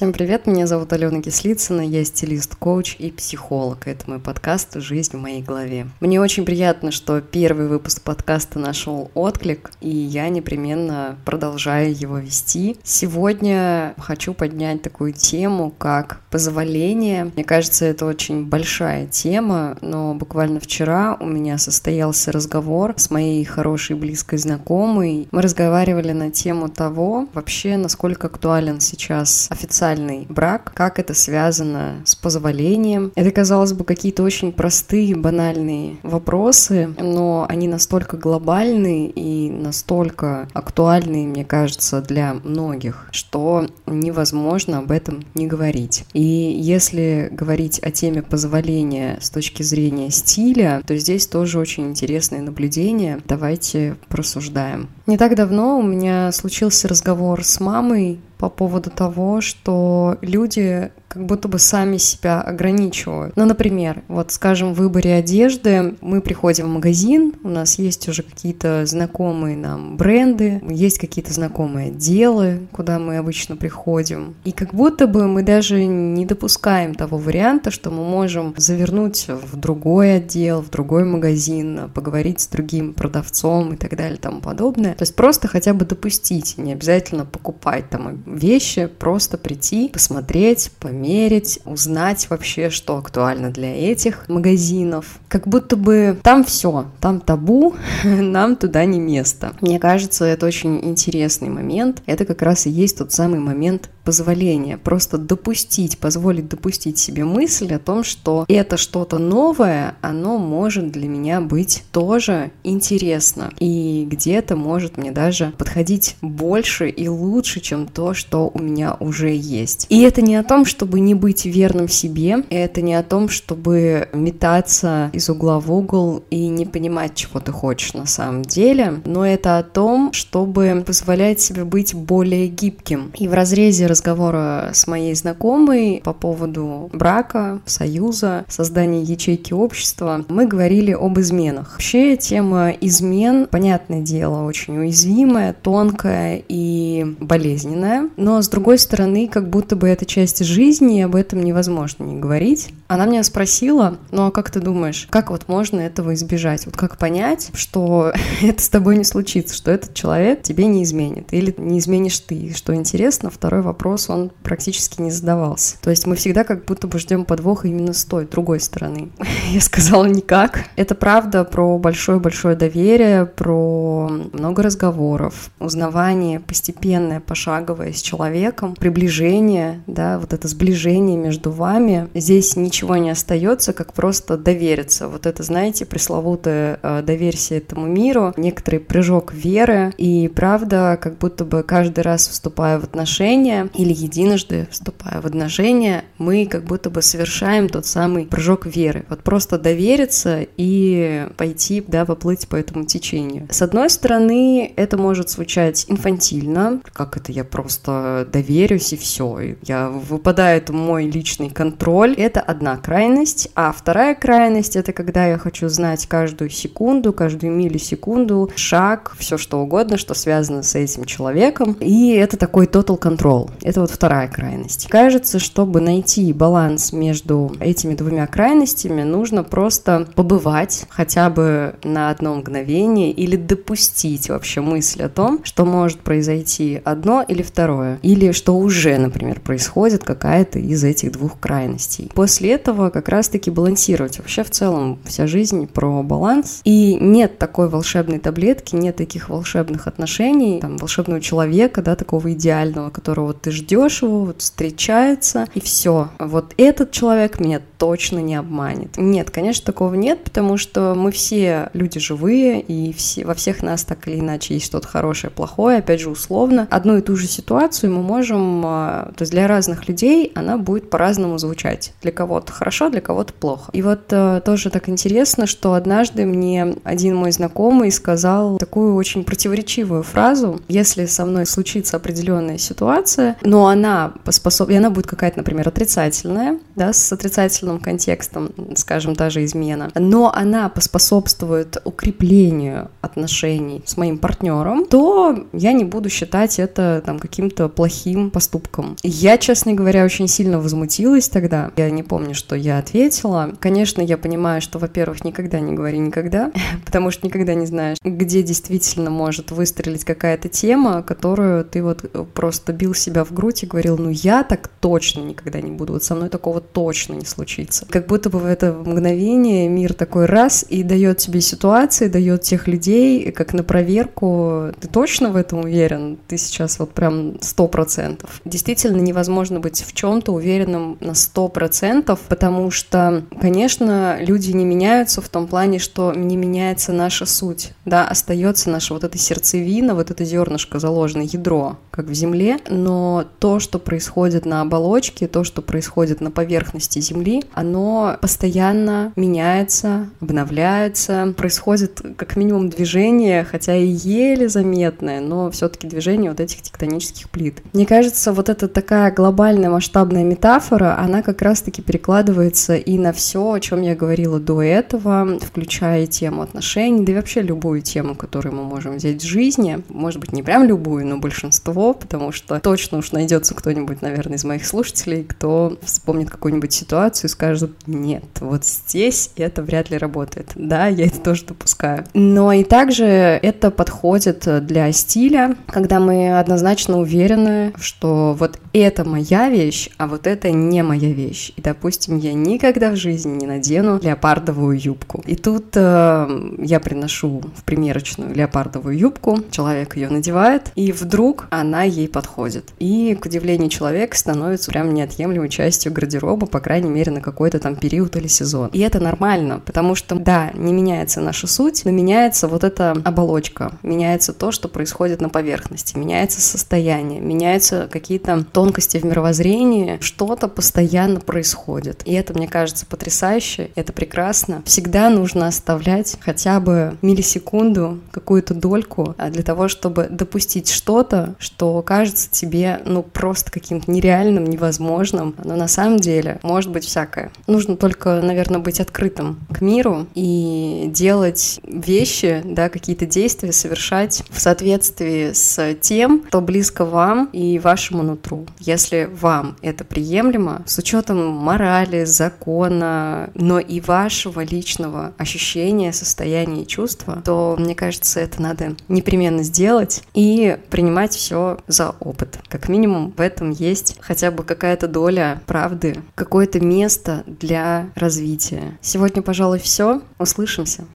Всем привет, меня зовут Алена Кислицына, я стилист, коуч и психолог. Это мой подкаст «Жизнь в моей голове». Мне очень приятно, что первый выпуск подкаста нашел отклик, и я непременно продолжаю его вести. Сегодня хочу поднять такую тему, как позволение. Мне кажется, это очень большая тема, но буквально вчера у меня состоялся разговор с моей хорошей близкой знакомой. Мы разговаривали на тему того, вообще, насколько актуален сейчас официальный официальный брак, как это связано с позволением. Это, казалось бы, какие-то очень простые, банальные вопросы, но они настолько глобальные и настолько актуальные, мне кажется, для многих, что невозможно об этом не говорить. И если говорить о теме позволения с точки зрения стиля, то здесь тоже очень интересное наблюдение. Давайте просуждаем. Не так давно у меня случился разговор с мамой по поводу того, что люди как будто бы сами себя ограничивают. Ну, например, вот, скажем, в выборе одежды мы приходим в магазин, у нас есть уже какие-то знакомые нам бренды, есть какие-то знакомые отделы, куда мы обычно приходим. И как будто бы мы даже не допускаем того варианта, что мы можем завернуть в другой отдел, в другой магазин, поговорить с другим продавцом и так далее и тому подобное. То есть просто хотя бы допустить, не обязательно покупать там вещи, просто прийти, посмотреть, померить, померить, узнать вообще, что актуально для этих магазинов. Как будто бы там все, там табу, нам туда не место. Мне кажется, это очень интересный момент. Это как раз и есть тот самый момент позволения. Просто допустить, позволить допустить себе мысль о том, что это что-то новое, оно может для меня быть тоже интересно. И где-то может мне даже подходить больше и лучше, чем то, что у меня уже есть. И это не о том, чтобы не быть верным себе, это не о том, чтобы метаться из угла в угол и не понимать, чего ты хочешь на самом деле, но это о том, чтобы позволять себе быть более гибким. И в разрезе разговора с моей знакомой по поводу брака, союза, создания ячейки общества, мы говорили об изменах. Вообще тема измен, понятное дело, очень уязвимая, тонкая и болезненная, но с другой стороны, как будто бы это часть жизни, жизни об этом невозможно не говорить. Она меня спросила, ну а как ты думаешь, как вот можно этого избежать? Вот как понять, что это с тобой не случится, что этот человек тебе не изменит, или не изменишь ты? И что интересно, второй вопрос, он практически не задавался. То есть мы всегда как будто бы ждем подвоха именно с той, другой стороны. Я сказала никак. Это правда про большое-большое доверие, про много разговоров, узнавание постепенное, пошаговое с человеком, приближение, да, вот это сближение между вами. Здесь ничего не остается, как просто довериться. Вот это, знаете, пресловутое э, доверься этому миру, некоторый прыжок веры. И правда, как будто бы каждый раз вступая в отношения или единожды вступая в отношения, мы как будто бы совершаем тот самый прыжок веры. Вот просто довериться и пойти, да, поплыть по этому течению. С одной стороны, это может звучать инфантильно, как это я просто доверюсь и все, я выпадаю это мой личный контроль. Это одна крайность. А вторая крайность — это когда я хочу знать каждую секунду, каждую миллисекунду, шаг, все что угодно, что связано с этим человеком. И это такой total control. Это вот вторая крайность. Кажется, чтобы найти баланс между этими двумя крайностями, нужно просто побывать хотя бы на одно мгновение или допустить вообще мысль о том, что может произойти одно или второе. Или что уже, например, происходит какая-то из этих двух крайностей. После этого как раз-таки балансировать. Вообще в целом вся жизнь про баланс. И нет такой волшебной таблетки, нет таких волшебных отношений, там, волшебного человека, да, такого идеального, которого вот ты ждешь его, вот встречается, и все. Вот этот человек меня точно не обманет. Нет, конечно, такого нет, потому что мы все люди живые, и все, во всех нас так или иначе есть что-то хорошее, плохое, опять же, условно. Одну и ту же ситуацию мы можем, а, то есть для разных людей она будет по-разному звучать. Для кого-то хорошо, для кого-то плохо. И вот э, тоже так интересно, что однажды мне один мой знакомый сказал такую очень противоречивую фразу. Если со мной случится определенная ситуация, но она способна, и она будет какая-то, например, отрицательная, да, с отрицательным контекстом, скажем, та же измена, но она поспособствует укреплению отношений с моим партнером, то я не буду считать это там каким-то плохим поступком. Я, честно говоря, очень сильно возмутилась тогда. Я не помню, что я ответила. Конечно, я понимаю, что, во-первых, никогда не говори никогда, потому что никогда не знаешь, где действительно может выстрелить какая-то тема, которую ты вот просто бил себя в грудь и говорил, ну я так точно никогда не буду, вот со мной такого точно не случится. Как будто бы в это мгновение мир такой раз и дает тебе ситуации, дает тех людей, как на проверку, ты точно в этом уверен? Ты сейчас вот прям сто процентов. Действительно невозможно быть в чем-то уверенным на сто процентов, потому что, конечно, люди не меняются в том плане, что не меняется наша суть, да, остается наша вот эта сердцевина, вот это зернышко заложенное, ядро, как в земле, но то, что происходит на оболочке, то, что происходит на поверхности Земли, оно постоянно меняется, обновляется, происходит как минимум движение, хотя и еле заметное, но все-таки движение вот этих тектонических плит. Мне кажется, вот эта такая глобальная масштабная метафора, она как раз-таки перекладывается и на все, о чем я говорила до этого, включая тему отношений, да и вообще любую тему, которую мы можем взять в жизни. Может быть, не прям любую, но большинство, потому что точно уж найдется кто-нибудь, наверное, из моих слушателей, кто вспомнит какую-нибудь ситуацию и скажет, нет, вот здесь это вряд ли работает. Да, я это тоже допускаю. Но и также это подходит для стиля, когда мы однозначно уверены, что вот это моя вещь, а вот это не моя вещь. И, допустим, я никогда в жизни не надену леопардовую юбку. И тут э, я приношу в примерочную леопардовую юбку, человек ее надевает, и вдруг она ей подходит. И, к удивлению человека, становится прям неотъемлемой частью гардероба, по крайней мере, на какой-то там период или сезон. И это нормально, потому что, да, не меняется наша суть, но меняется вот эта оболочка, меняется то, что происходит на поверхности, меняется состояние, меняются какие-то тонкости в мировоззрении, что-то постоянно происходит. И это, мне кажется, потрясающе, это прекрасно. Всегда нужно оставлять хотя бы миллисекунду, какую-то дольку а, для того, чтобы допустить что-то, что кажется тебе, ну, просто каким-то нереальным, невозможным, но на самом деле может быть всякое. Нужно только, наверное, быть открытым к миру и делать вещи, да, какие-то действия совершать в соответствии с тем, что близко вам и вашему нутру. Если вам это приемлемо, с учетом морали, закона, но и вашего личного ощущения, состояния и чувства, то, мне кажется, это надо непременно сделать и принимать все за опыт. Как минимум в этом есть хотя бы какая-то доля правды, какое-то место для развития. Сегодня, пожалуй, все. Услышимся.